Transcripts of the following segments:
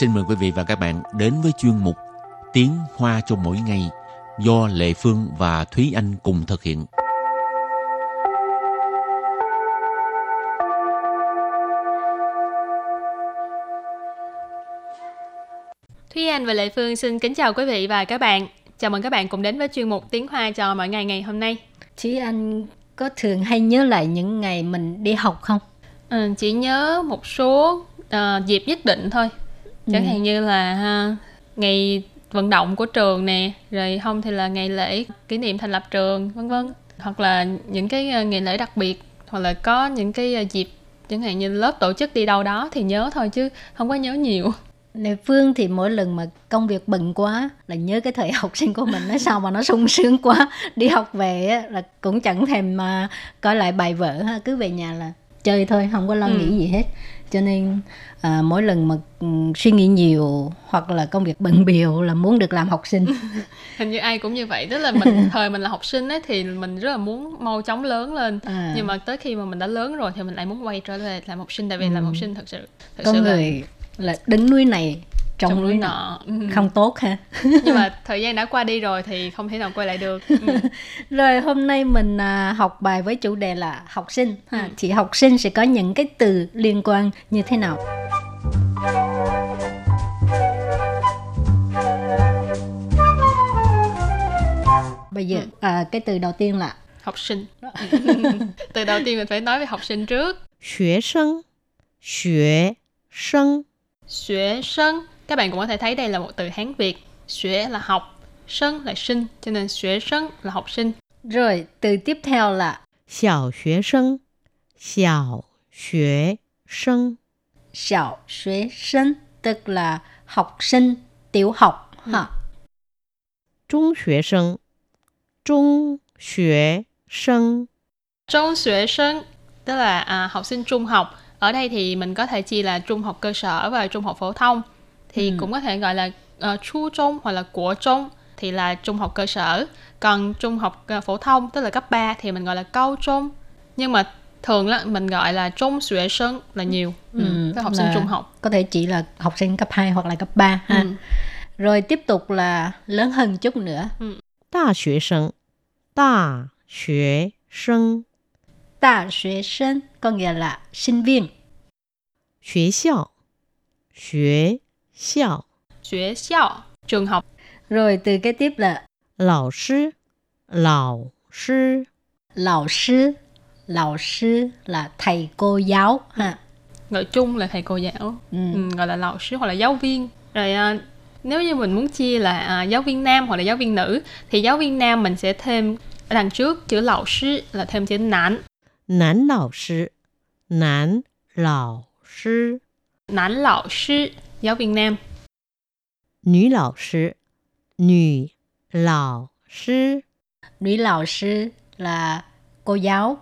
xin mời quý vị và các bạn đến với chuyên mục Tiếng Hoa cho mỗi ngày do Lệ Phương và Thúy Anh cùng thực hiện. Thúy Anh và Lệ Phương xin kính chào quý vị và các bạn. Chào mừng các bạn cùng đến với chuyên mục Tiếng Hoa cho mỗi ngày ngày hôm nay. Thúy Anh có thường hay nhớ lại những ngày mình đi học không? Ừ, chỉ nhớ một số uh, dịp nhất định thôi. Chẳng ừ. hạn như là ha, ngày vận động của trường nè, rồi không thì là ngày lễ kỷ niệm thành lập trường, vân vân. Hoặc là những cái uh, ngày lễ đặc biệt hoặc là có những cái uh, dịp chẳng hạn như lớp tổ chức đi đâu đó thì nhớ thôi chứ không có nhớ nhiều Lệ Phương thì mỗi lần mà công việc bận quá là nhớ cái thời học sinh của mình nó sao mà nó sung sướng quá đi học về là cũng chẳng thèm mà coi lại bài vở ha cứ về nhà là chơi thôi không có lo ừ. nghĩ gì hết cho nên à, mỗi lần mà um, suy nghĩ nhiều hoặc là công việc bận biểu là muốn được làm học sinh. Hình như ai cũng như vậy. Tức là mình thời mình là học sinh ấy thì mình rất là muốn mau chóng lớn lên. À. nhưng mà tới khi mà mình đã lớn rồi thì mình lại muốn quay trở về làm học sinh. Tại vì ừ. làm học sinh thật sự thật con sự người là là đứng núi này trong, trong núi nọ ừ. không tốt ha nhưng mà thời gian đã qua đi rồi thì không thể nào quay lại được ừ. rồi hôm nay mình à, học bài với chủ đề là học sinh ha ừ. thì học sinh sẽ có những cái từ liên quan như thế nào bây giờ ừ. à, cái từ đầu tiên là học sinh từ đầu tiên mình phải nói về học sinh trước 学生学生 Xuế sân các bạn cũng có thể thấy đây là một từ Hán Việt Xuế là học Sân là sinh Cho nên xuế sân là học sinh. Rồi từ tiếp theo là Xiao xuế sân. Xiao xuế sân. Xiao xuế sân Tức là học sinh tiểu học ừ. ha. Trung xuế sân. Trung xuế sân. Trung xuế sân Tức là à, học sinh trung học. Ở đây thì mình có thể chia là trung học cơ sở và trung học phổ thông thì ừ. cũng có thể gọi là uh, trung hoặc là của trung thì là trung học cơ sở còn trung học ờ, phổ thông tức là cấp 3 thì mình gọi là cao trung nhưng mà thường là mình gọi là trung xuế sơn là ừ. nhiều ừ. Ừ. Học sinh trung học có thể chỉ là học sinh cấp 2 hoặc là cấp 3 ha ừ. rồi tiếp tục là lớn hơn chút nữa ừ. Đa sơn Đa xuế sơn Đa xuế sơn có nghĩa là sinh viên. Xuế xiao Xuế 校, trường học. Rồi từ cái tiếp là lão sư, lão sư, lão sư, lão sư là thầy cô giáo ha. Gọi chung là thầy cô giáo, ừ. ừ. Gọi là lão sư hoặc là giáo viên. Rồi à, nếu như mình muốn chia là à, giáo viên nam hoặc là giáo viên nữ thì giáo viên nam mình sẽ thêm đằng trước chữ lão sư là thêm chữ nán. nam lão sư, nán lão sư. 男老师 giáo viên nam. 女老师，女老师，女老师 là cô giáo.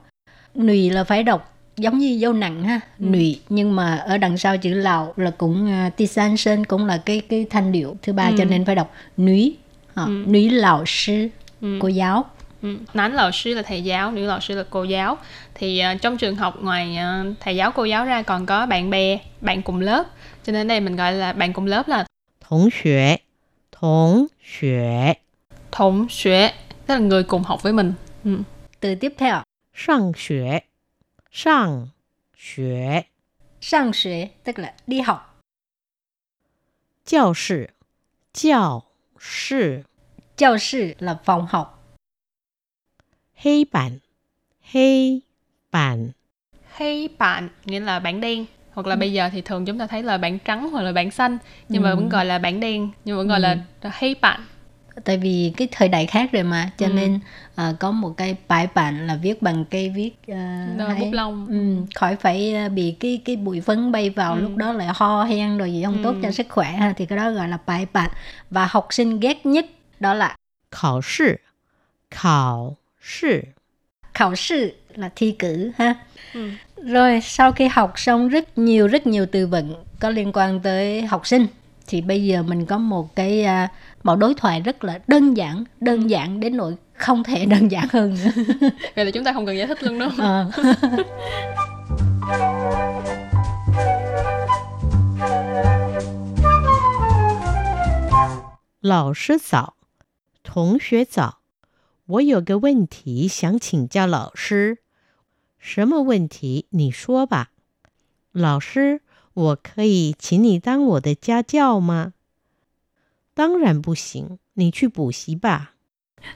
Nùy là phải đọc giống như dấu nặng ha, ừ. nùy nhưng mà ở đằng sau chữ lào là cũng uh, ti san sơn cũng là cái cái thanh điệu thứ ba ừ. cho nên phải đọc núy, uh, ừ. núy lão sư, ừ. cô giáo. Ừ. Nán lão sư là thầy giáo, nữ lão sư là cô giáo. Thì uh, trong trường học ngoài uh, thầy giáo cô giáo ra còn có bạn bè, bạn cùng lớp. Cho nên đây mình gọi là bạn cùng lớp là Thống xuế Thống xuế Thống xuế Tức là người cùng học với mình. Ừ. Từ tiếp theo Sang xuế Sang xuế Sang xuế tức là đi học. Giáo sư Giáo sư Giáo sư là phòng học. 黑板黑板 Hay bản nghĩa là bảng đen hoặc là ừ. bây giờ thì thường chúng ta thấy là bảng trắng hoặc là bảng xanh nhưng ừ. mà vẫn gọi là bảng đen nhưng vẫn gọi ừ. là hay bản tại vì cái thời đại khác rồi mà cho ừ. nên uh, có một cái bài bản là viết bằng cây viết uh, bút lông ừ, khỏi phải uh, bị cái cái bụi phấn bay vào ừ. lúc đó lại ho hen rồi gì không ừ. tốt cho sức khỏe ha thì cái đó gọi là bài bản và học sinh ghét nhất đó là khảo sư khảo sư khảo sư là thi cử ha ừ. rồi sau khi học xong rất nhiều rất nhiều từ vựng có liên quan tới học sinh thì bây giờ mình có một cái uh, mẫu đối thoại rất là đơn giản đơn giản đến nỗi không thể đơn giản hơn nữa vậy là chúng ta không cần giải thích luôn đúng không à. 老师早，同学早， 我有个问题想请教老师。什么问题？你说吧。老师，我可以请你当我的家教吗？当然不行，你去补习吧。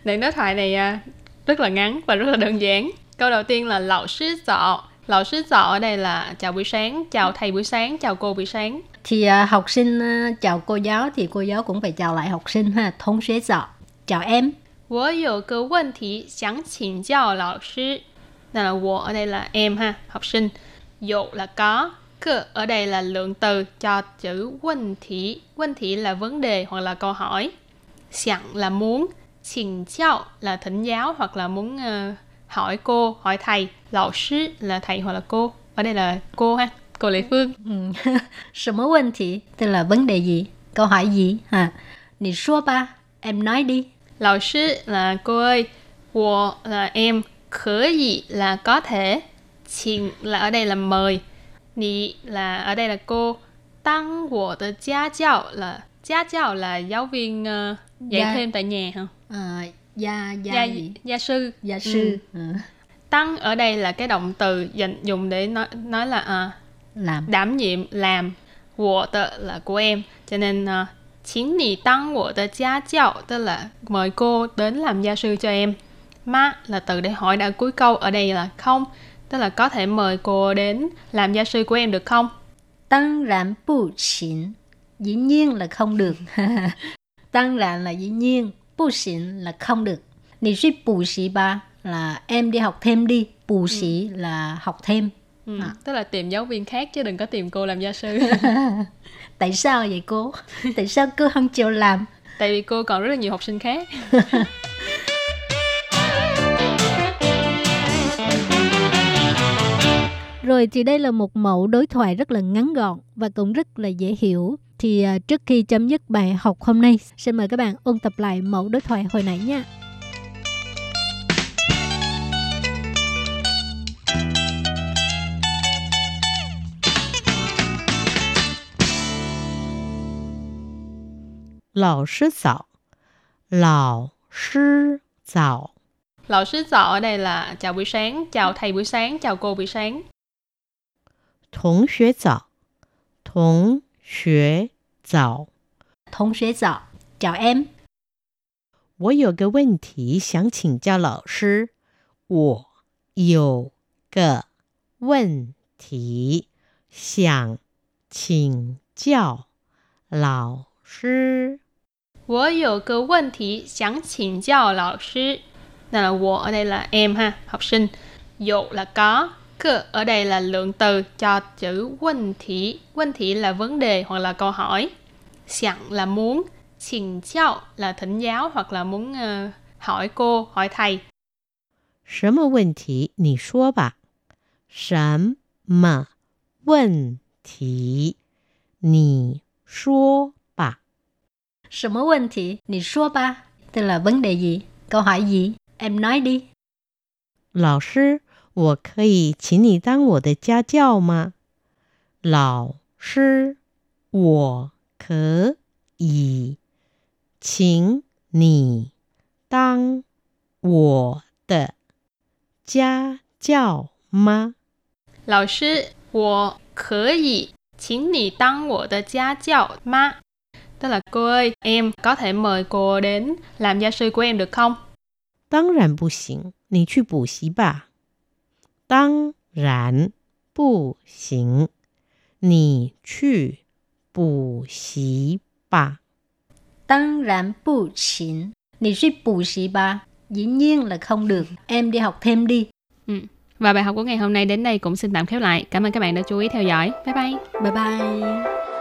Đoạn đối thoại này à, rất là ngắn và rất là đơn giản. Câu đầu tiên là lão sư dọ. Lão sư dọ ở đây là chào buổi sáng, chào thầy buổi sáng, chào cô buổi sáng. thì à, học sinh à, chào cô giáo thì cô giáo cũng phải chào lại học sinh ha thông xuế dọ chào em 我有个问题想请教老师。Đây là 我 ở đây là em ha, học sinh. Dụ là có, cơ ở đây là lượng từ cho chữ vấn thị. Vấn thị là vấn đề hoặc là câu hỏi. Sẵn là muốn,请教là thỉnh giáo hoặc là muốn ờ, hỏi cô, hỏi thầy. Lão sư là thầy hoặc là cô. Ở đây là cô ha, cô Lệ Phương. ừ. 什么问题 tức là vấn đề gì câu hỏi gì ha Nì xua ba em nói đi Lão sư là cô ơi, wo là em, khở gì là có thể, 请 là ở đây là mời, nì là ở đây là cô, tăng wo de gia giáo là gia giáo là giáo viên ờ, dạy Gia- thêm tại nhà hả? à, gia gia, Gia, gì gia sư. gia sư ừ. Tăng ở đây là cái động từ dành dùng để nói nói là à, làm đảm nhiệm làm。của tờ là của em cho nên uh, chính nì tăng của tờ gia giáo tức là mời cô đến làm gia sư cho em. Ma là từ để hỏi đã cuối câu ở đây là không tức là có thể mời cô đến làm gia sư của em được không? Tăng rạn bù xỉn dĩ nhiên là không được. Tăng rạn là dĩ nhiên bù xỉn là không được. Nì suy bù xỉ ba là em đi học thêm đi bù xỉ là học thêm ừ. À. tức là tìm giáo viên khác chứ đừng có tìm cô làm gia sư tại sao vậy cô tại sao cô không chịu làm tại vì cô còn rất là nhiều học sinh khác Rồi thì đây là một mẫu đối thoại rất là ngắn gọn và cũng rất là dễ hiểu. Thì à, trước khi chấm dứt bài học hôm nay, xin mời các bạn ôn tập lại mẫu đối thoại hồi nãy nha. 老师早，老师早， lão sư dọ ở đây là chào buổi sáng chào thầy buổi sáng chào cô buổi sáng 同学早，同学早。 Thông xuế dọ, chào em. 我有个问题想请教老师。我有个问题想请教老师。 我有个问题想请教老师。Đây là 我 ở đây là em ha, học sinh. Dụ là có, cơ ở đây là lượng từ cho chữ vấn thị. Vấn thị là vấn đề hoặc là câu hỏi. Sẵn là muốn,请教 là thỉnh giáo hoặc là muốn ờ, hỏi cô, hỏi thầy. 什么问题？你说吧。什么问题？你说吧。 什么问题? Nì xua ba. Tức là vấn đề gì? Câu hỏi gì? Em nói đi. 老师，我可以请你当我的家教吗？老师，我可以请你当我的家教吗？ Lão sư, 我可以请你当我的家教吗? Tức là cô ơi, em có thể mời cô đến làm gia sư của em được không? 当然不行，你去补习吧。当然不行，你去补习吧。 Tăng rạn bù xỉn. Nì suy bù xỉ ba. Dĩ nhiên là không được. Em đi học thêm đi. Ừ. Và bài học của ngày hôm nay đến đây cũng xin tạm khép lại. Cảm ơn các bạn đã chú ý theo dõi. Bye bye! Bye bye.